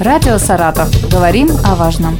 Радио «Саратов». Говорим о важном.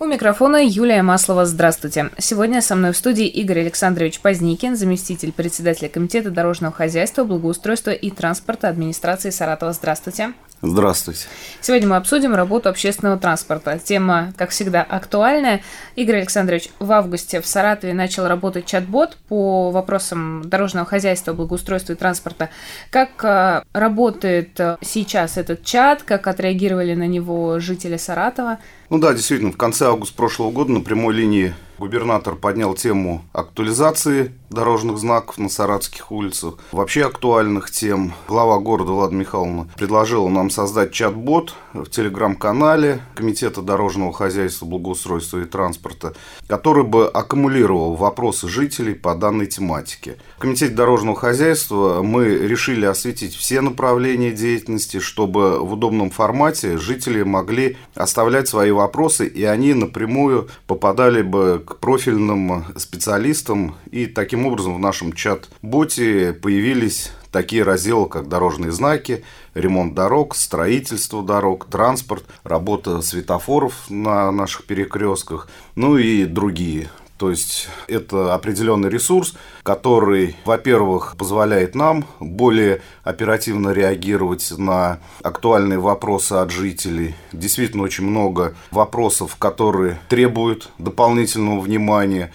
У микрофона Юлия Маслова. Здравствуйте. Сегодня со мной в студии Игорь Александрович Поздникин, заместитель председателя Комитета дорожного хозяйства, благоустройства и транспорта администрации Саратова. Здравствуйте. Здравствуйте. Сегодня мы обсудим работу общественного транспорта. Тема, как всегда, актуальная. Игорь Александрович, в августе в Саратове начал работать чат-бот по вопросам дорожного хозяйства, благоустройства и транспорта. Как э, работает э, сейчас этот чат, как отреагировали на него жители Саратова? Ну да, действительно, в конце августа прошлого года на прямой линии губернатор поднял тему актуализации дорожных знаков на саратских улицах, вообще актуальных тем. Глава города Влада Михайловна предложила нам создать чат-бот в телеграм-канале Комитета дорожного хозяйства, благоустройства и транспорта, который бы аккумулировал вопросы жителей по данной тематике. В Комитете дорожного хозяйства мы решили осветить все направления деятельности, чтобы в удобном формате жители могли оставлять свои вопросы, и они напрямую попадали бы к профильным специалистам, и таким образом в нашем чат-боте появились такие разделы, как дорожные знаки, ремонт дорог, строительство дорог, транспорт, работа светофоров на наших перекрестках, ну и другие. То есть это определенный ресурс, который, во-первых, позволяет нам более оперативно реагировать на актуальные вопросы от жителей. Действительно очень много вопросов, которые требуют дополнительного внимания.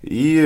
И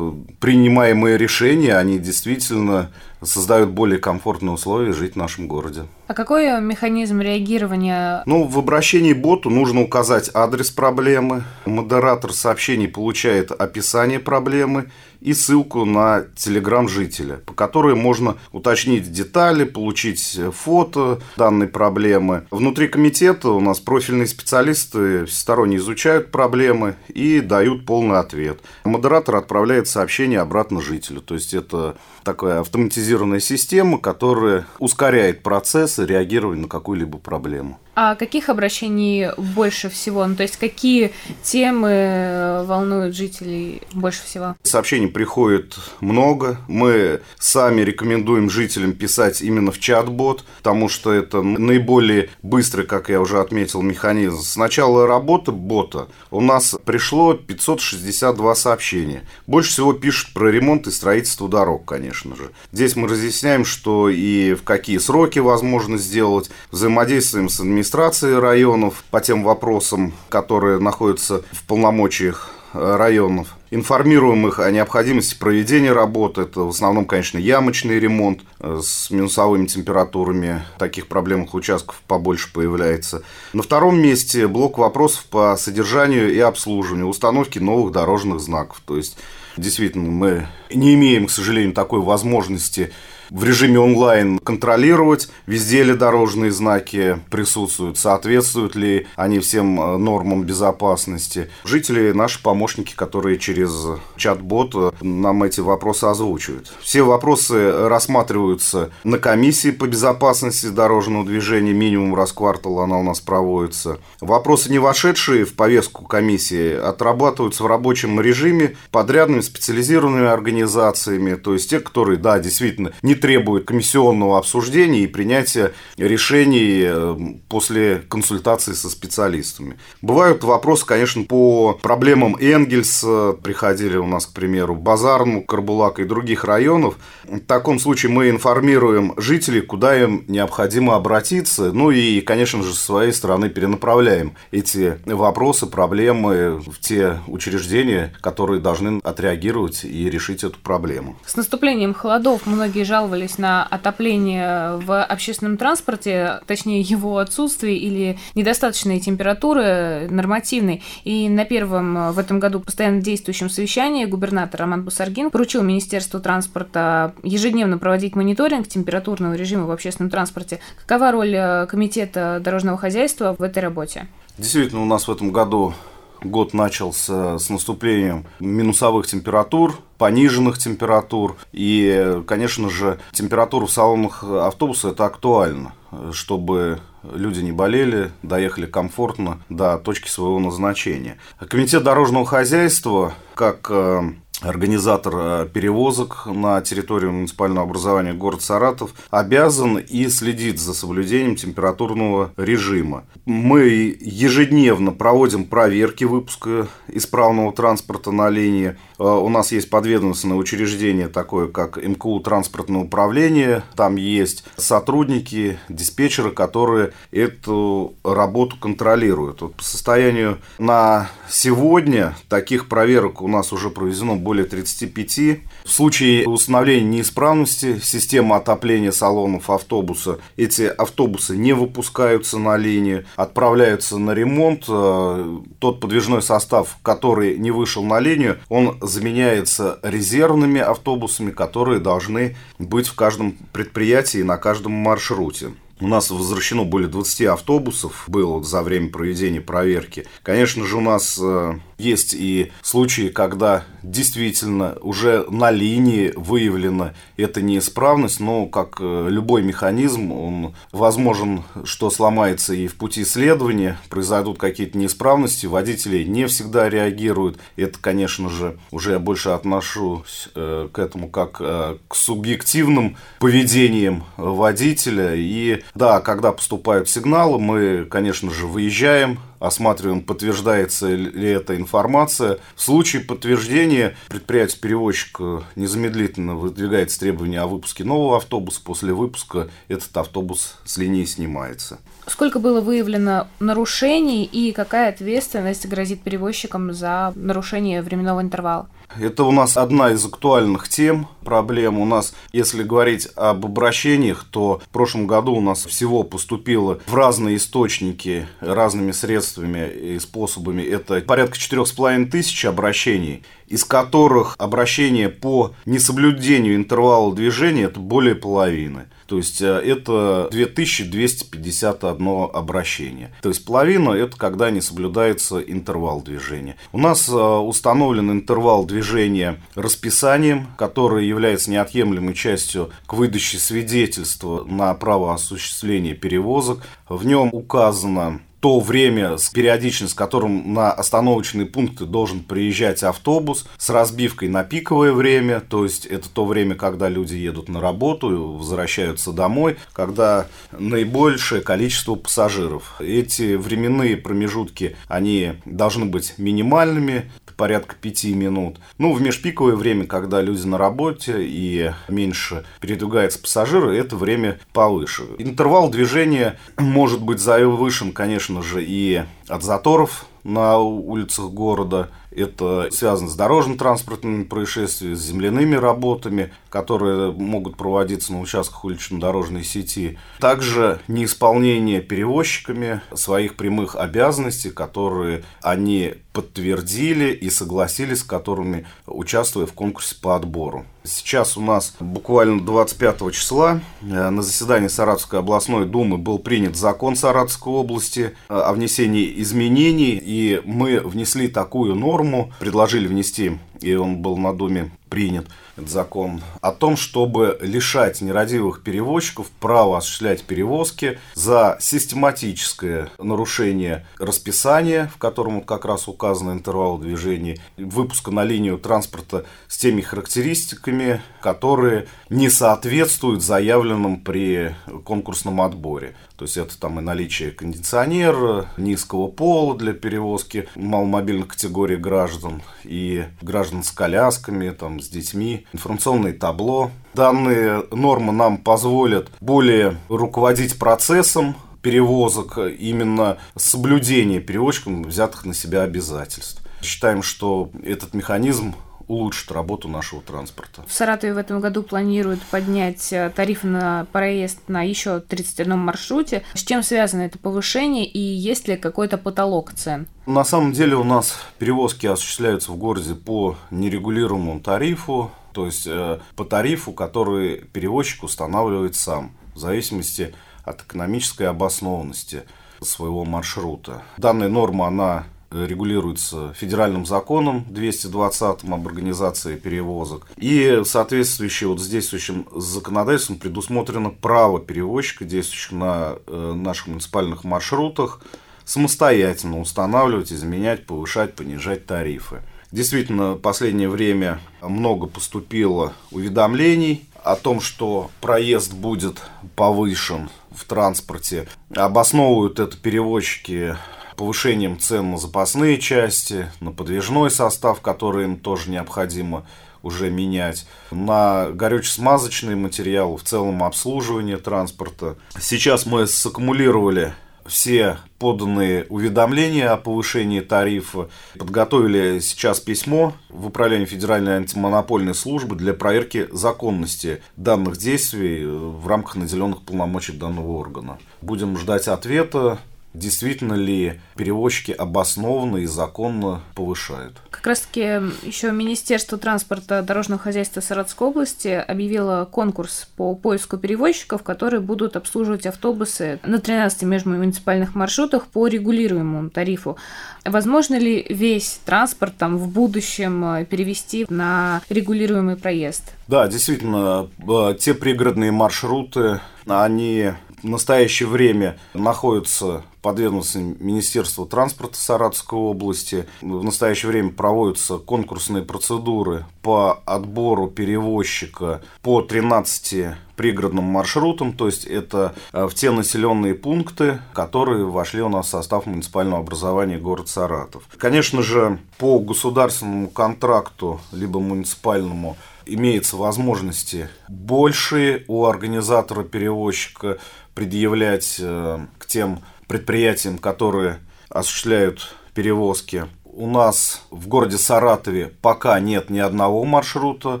принимаемые решения, они действительно создают более комфортные условия жить в нашем городе. А какой механизм реагирования? Ну, в обращении боту нужно указать адрес проблемы. Модератор сообщений получает описание проблемы и ссылку на телеграм жителя, по которой можно уточнить детали, получить фото данной проблемы. Внутри комитета у нас профильные специалисты всесторонне изучают проблемы и дают полный ответ. Модератор отправляет сообщение обратно жителю. То есть это такая автоматизированная система, которая ускоряет процессы реагирования на какую-либо проблему. А каких обращений больше всего? Ну, то есть какие темы э, волнуют жителей больше всего? Сообщений приходит много. Мы сами рекомендуем жителям писать именно в чат-бот, потому что это наиболее быстрый, как я уже отметил, механизм. С начала работы бота у нас пришло 562 сообщения. Больше всего пишут про ремонт и строительство дорог, конечно же. Здесь мы разъясняем, что и в какие сроки возможно сделать, взаимодействуем с администрацией администрации районов по тем вопросам, которые находятся в полномочиях э, районов. Информируем их о необходимости проведения работы. Это в основном, конечно, ямочный ремонт э, с минусовыми температурами. Таких проблемных участков побольше появляется. На втором месте блок вопросов по содержанию и обслуживанию, установки новых дорожных знаков. То есть, действительно, мы не имеем, к сожалению, такой возможности в режиме онлайн контролировать, везде ли дорожные знаки присутствуют, соответствуют ли они всем э, нормам безопасности. Жители, наши помощники, которые через чат-бот э, нам эти вопросы озвучивают. Все вопросы рассматриваются на комиссии по безопасности дорожного движения, минимум раз в квартал она у нас проводится. Вопросы, не вошедшие в повестку комиссии, отрабатываются в рабочем режиме подрядными специализированными организациями, то есть те, которые, да, действительно, не требует комиссионного обсуждения и принятия решений э, после консультации со специалистами. Бывают вопросы, конечно, по проблемам Энгельса, приходили у нас, к примеру, Базарну, Карбулака и других районов. В таком случае мы информируем жителей, куда им необходимо обратиться, ну и, конечно же, с своей стороны перенаправляем эти вопросы, проблемы в те учреждения, которые должны отреагировать и решить эту проблему. С наступлением холодов многие жалуются жаловались на отопление в общественном транспорте, точнее его отсутствие или недостаточные температуры нормативной. И на первом в этом году постоянно действующем совещании губернатор Роман Бусаргин поручил Министерству транспорта ежедневно проводить мониторинг температурного режима в общественном транспорте. Какова роль э, Комитета дорожного хозяйства в этой работе? Действительно, у нас в этом году год начался с наступлением минусовых температур, пониженных температур. И, конечно же, температура в салонах автобуса – это актуально, чтобы люди не болели, доехали комфортно до точки своего назначения. Комитет дорожного хозяйства, как э, организатор э, перевозок на территорию муниципального образования город Саратов обязан и следит за соблюдением температурного режима. Мы ежедневно проводим проверки выпуска исправного транспорта на линии. Э, у нас есть подведомственное учреждение такое, как МКУ транспортное управление. Там есть сотрудники, диспетчеры, которые эту работу контролируют. Вот по состоянию на сегодня таких проверок у нас уже проведено более 35. В случае установления неисправности системы отопления салонов автобуса, эти автобусы не выпускаются на линии, отправляются на ремонт. Э, тот подвижной состав, который не вышел на линию, он заменяется резервными автобусами, которые должны быть в каждом предприятии на каждом маршруте. У нас возвращено более 20 автобусов было за время проведения проверки. Конечно же, у нас э, есть и случаи, когда действительно уже на линии выявлена эта неисправность, но как э, любой механизм, он возможен, что сломается и в пути следования, произойдут какие-то неисправности, водители не всегда реагируют. Это, конечно же, уже я больше отношусь э, к этому как к субъективным поведениям водителя и да, когда поступают сигналы, мы, конечно же, выезжаем, осматриваем, подтверждается ли эта информация. В случае подтверждения предприятие-перевозчик незамедлительно выдвигает требования о выпуске нового автобуса. После выпуска этот автобус с линии снимается. Сколько было выявлено нарушений и какая ответственность грозит перевозчикам за нарушение временного интервала? Это у нас одна из актуальных тем, проблем. У нас, если говорить об обращениях, то в прошлом году у нас всего поступило в разные источники разными средствами и способами. Это порядка четырех с половиной тысяч обращений, из которых обращения по несоблюдению интервала движения это более половины. То есть э, это 2251 обращение. То есть половина это когда не соблюдается интервал движения. У нас э, установлен интервал движения расписанием, который является неотъемлемой частью к выдаче свидетельства на право осуществления перевозок. В нем указано то время, с периодичность, с которым на остановочные пункты должен приезжать автобус с разбивкой на пиковое время, то есть это то время, когда люди едут на работу, возвращаются домой, когда наибольшее количество пассажиров. Эти временные промежутки, они должны быть минимальными, порядка пяти минут. Ну, в межпиковое время, когда люди на работе и меньше передвигаются пассажиры, это время повыше. Интервал движения может быть завышен, конечно же, и от заторов на улицах города. Это связано с дорожно-транспортными происшествиями, с земляными работами, которые могут проводиться на участках улично-дорожной сети. Также неисполнение перевозчиками своих прямых обязанностей, которые они подтвердили и согласились, с которыми участвуя в конкурсе по отбору. Сейчас у нас буквально 25 числа э, на заседании Саратовской областной думы был принят закон Саратовской области э, о внесении изменений, и мы внесли такую норму, предложили внести, и он был на думе принят этот закон, о том, чтобы лишать нерадивых перевозчиков права осуществлять перевозки за систематическое нарушение расписания, в котором как раз указан интервал движения, выпуска на линию транспорта с теми характеристиками, которые не соответствуют заявленным при конкурсном отборе. То есть это там и наличие кондиционера, низкого пола для перевозки маломобильных категорий граждан и граждан с колясками, там, с детьми, информационное табло. Данные нормы нам позволят более руководить процессом перевозок, именно соблюдение перевозчиком взятых на себя обязательств. Считаем, что этот механизм улучшит работу нашего транспорта. В Саратове в этом году планируют поднять э, тарифы на проезд на еще 31 маршруте. С чем связано это повышение и есть ли какой-то потолок цен? На самом деле у нас перевозки осуществляются в городе по нерегулируемому тарифу, то есть э, по тарифу, который перевозчик устанавливает сам, в зависимости от экономической обоснованности своего маршрута. Данная норма, она регулируется федеральным законом 220 об организации перевозок. И соответствующее вот с действующим законодательством предусмотрено право перевозчика, действующих на э, наших муниципальных маршрутах, самостоятельно устанавливать, изменять, повышать, понижать тарифы. Действительно, в последнее время много поступило уведомлений о том, что проезд будет повышен в транспорте. Обосновывают это перевозчики повышением цен на запасные части, на подвижной состав, который им тоже необходимо уже менять, на горюче-смазочные материалы, в целом обслуживание транспорта. Сейчас мы саккумулировали все поданные уведомления о повышении тарифа. Подготовили сейчас письмо в Управление Федеральной антимонопольной службы для проверки законности данных действий в рамках наделенных полномочий данного органа. Будем ждать ответа действительно ли перевозчики обоснованно и законно повышают. Как раз таки еще Министерство транспорта дорожного хозяйства Саратовской области объявило конкурс по поиску перевозчиков, которые будут обслуживать автобусы на 13 межмуниципальных маршрутах по регулируемому тарифу. Возможно ли весь транспорт там в будущем э, перевести на регулируемый проезд? Да, действительно, э, те пригородные маршруты, они в настоящее время находятся под ведомством Министерства транспорта Саратовской области. В настоящее время проводятся конкурсные процедуры по отбору перевозчика по 13 пригородным маршрутам, то есть это э, в те населенные пункты, которые вошли у нас в состав муниципального образования город Саратов. Конечно же, по государственному контракту, либо муниципальному, имеется возможности большие у организатора-перевозчика предъявлять э, к тем предприятиям, которые осуществляют перевозки. У нас в городе Саратове пока нет ни одного маршрута,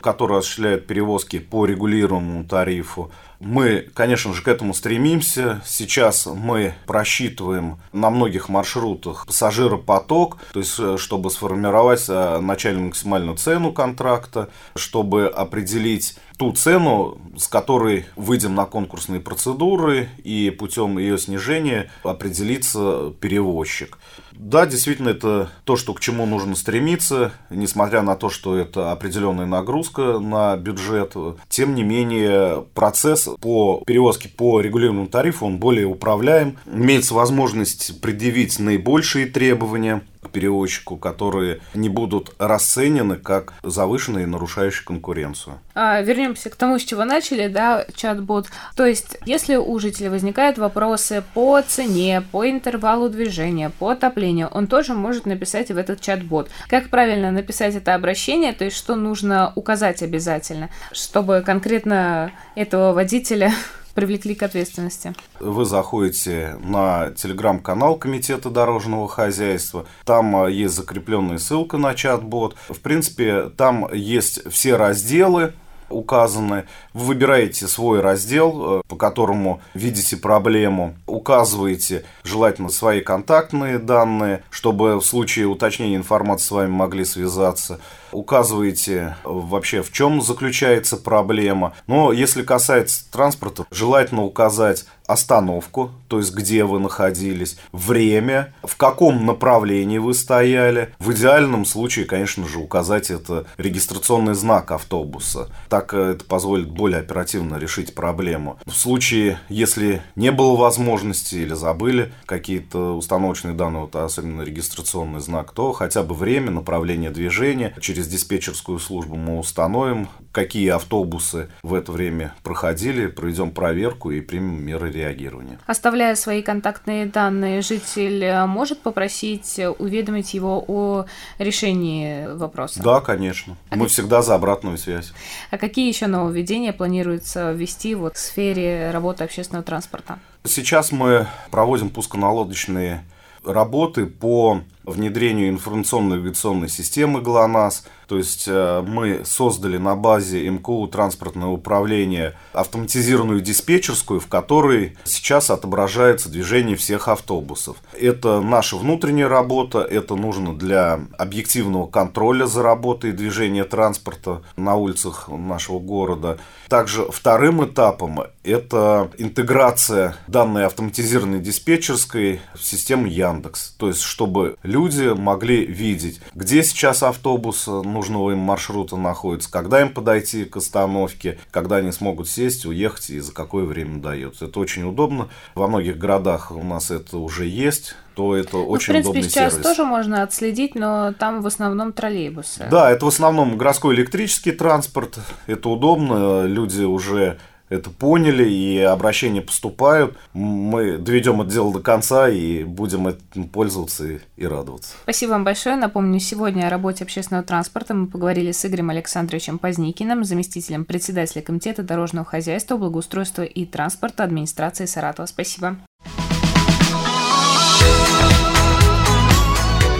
который осуществляет перевозки по регулируемому тарифу. Мы, конечно же, к этому стремимся. Сейчас мы просчитываем на многих маршрутах пассажиропоток, то есть э, чтобы сформировать э, начальную максимальную цену контракта, чтобы определить ту цену, с которой выйдем на конкурсные процедуры и путем ее снижения определится перевозчик. Да, действительно, это то, что к чему нужно стремиться, несмотря на то, что это определенная нагрузка на бюджет. Тем не менее, процесс по перевозке по регулируемому тарифу, он более управляем. Имеется возможность предъявить наибольшие требования к перевозчику, которые не будут расценены как завышенные, нарушающие конкуренцию. А, вернемся к тому, с чего начали, да, чат-бот. То есть, если у жителей возникают вопросы по цене, по интервалу движения, по отоплению, он тоже может написать в этот чат-бот. Как правильно написать это обращение, то есть, что нужно указать обязательно, чтобы конкретно этого водителя привлекли к ответственности? Вы заходите на телеграм-канал Комитета дорожного хозяйства. Там а, есть закрепленная ссылка на чат-бот. В принципе, там есть все разделы, указаны. Вы выбираете свой раздел, э, по которому видите проблему, указываете желательно свои контактные данные, чтобы в случае уточнения информации с вами могли связаться. Указываете вообще, в чем заключается проблема. Но если касается транспорта, желательно указать остановку, то есть где вы находились, время, в каком направлении вы стояли. В идеальном случае, конечно же, указать это регистрационный знак автобуса. Так это позволит более оперативно решить проблему. В случае, если не было возможности или забыли какие-то установочные данные, вот, особенно регистрационный знак, то хотя бы время, направление движения. Через диспетчерскую службу мы установим, какие автобусы в это время проходили, проведем проверку и примем меры реагирования. Оставляя свои контактные данные, житель э, может попросить уведомить его о решении вопроса? Да, конечно. А Мы как... всегда за обратную связь. А какие еще нововведения планируется ввести вот в сфере работы общественного транспорта? Сейчас мы проводим пусконаладочные работы по внедрению информационно-навигационной системы ГЛОНАСС. То есть э, мы создали на базе МКУ транспортное управление автоматизированную диспетчерскую, в которой сейчас отображается движение всех автобусов. Это наша внутренняя работа, это нужно для объективного контроля за работой движения транспорта на улицах нашего города. Также вторым этапом это интеграция данной автоматизированной диспетчерской в систему Яндекс. То есть, чтобы люди могли видеть, где сейчас автобус нужного им маршрута находится, когда им подойти к остановке, когда они смогут сесть, уехать и за какое время дается. Это очень удобно. Во многих городах у нас это уже есть то это ну, очень удобный сервис. В принципе, сейчас тоже можно отследить, но там в основном троллейбусы. Да, это в основном городской электрический транспорт. Это удобно. Люди уже это поняли, и обращения поступают. Мы доведем это дело до конца и будем этим пользоваться и, и радоваться. Спасибо вам большое. Напомню, сегодня о работе общественного транспорта мы поговорили с Игорем Александровичем Поздникиным, заместителем председателя Комитета дорожного хозяйства, благоустройства и транспорта администрации Саратова. Спасибо.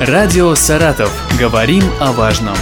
Радио «Саратов». Говорим о важном.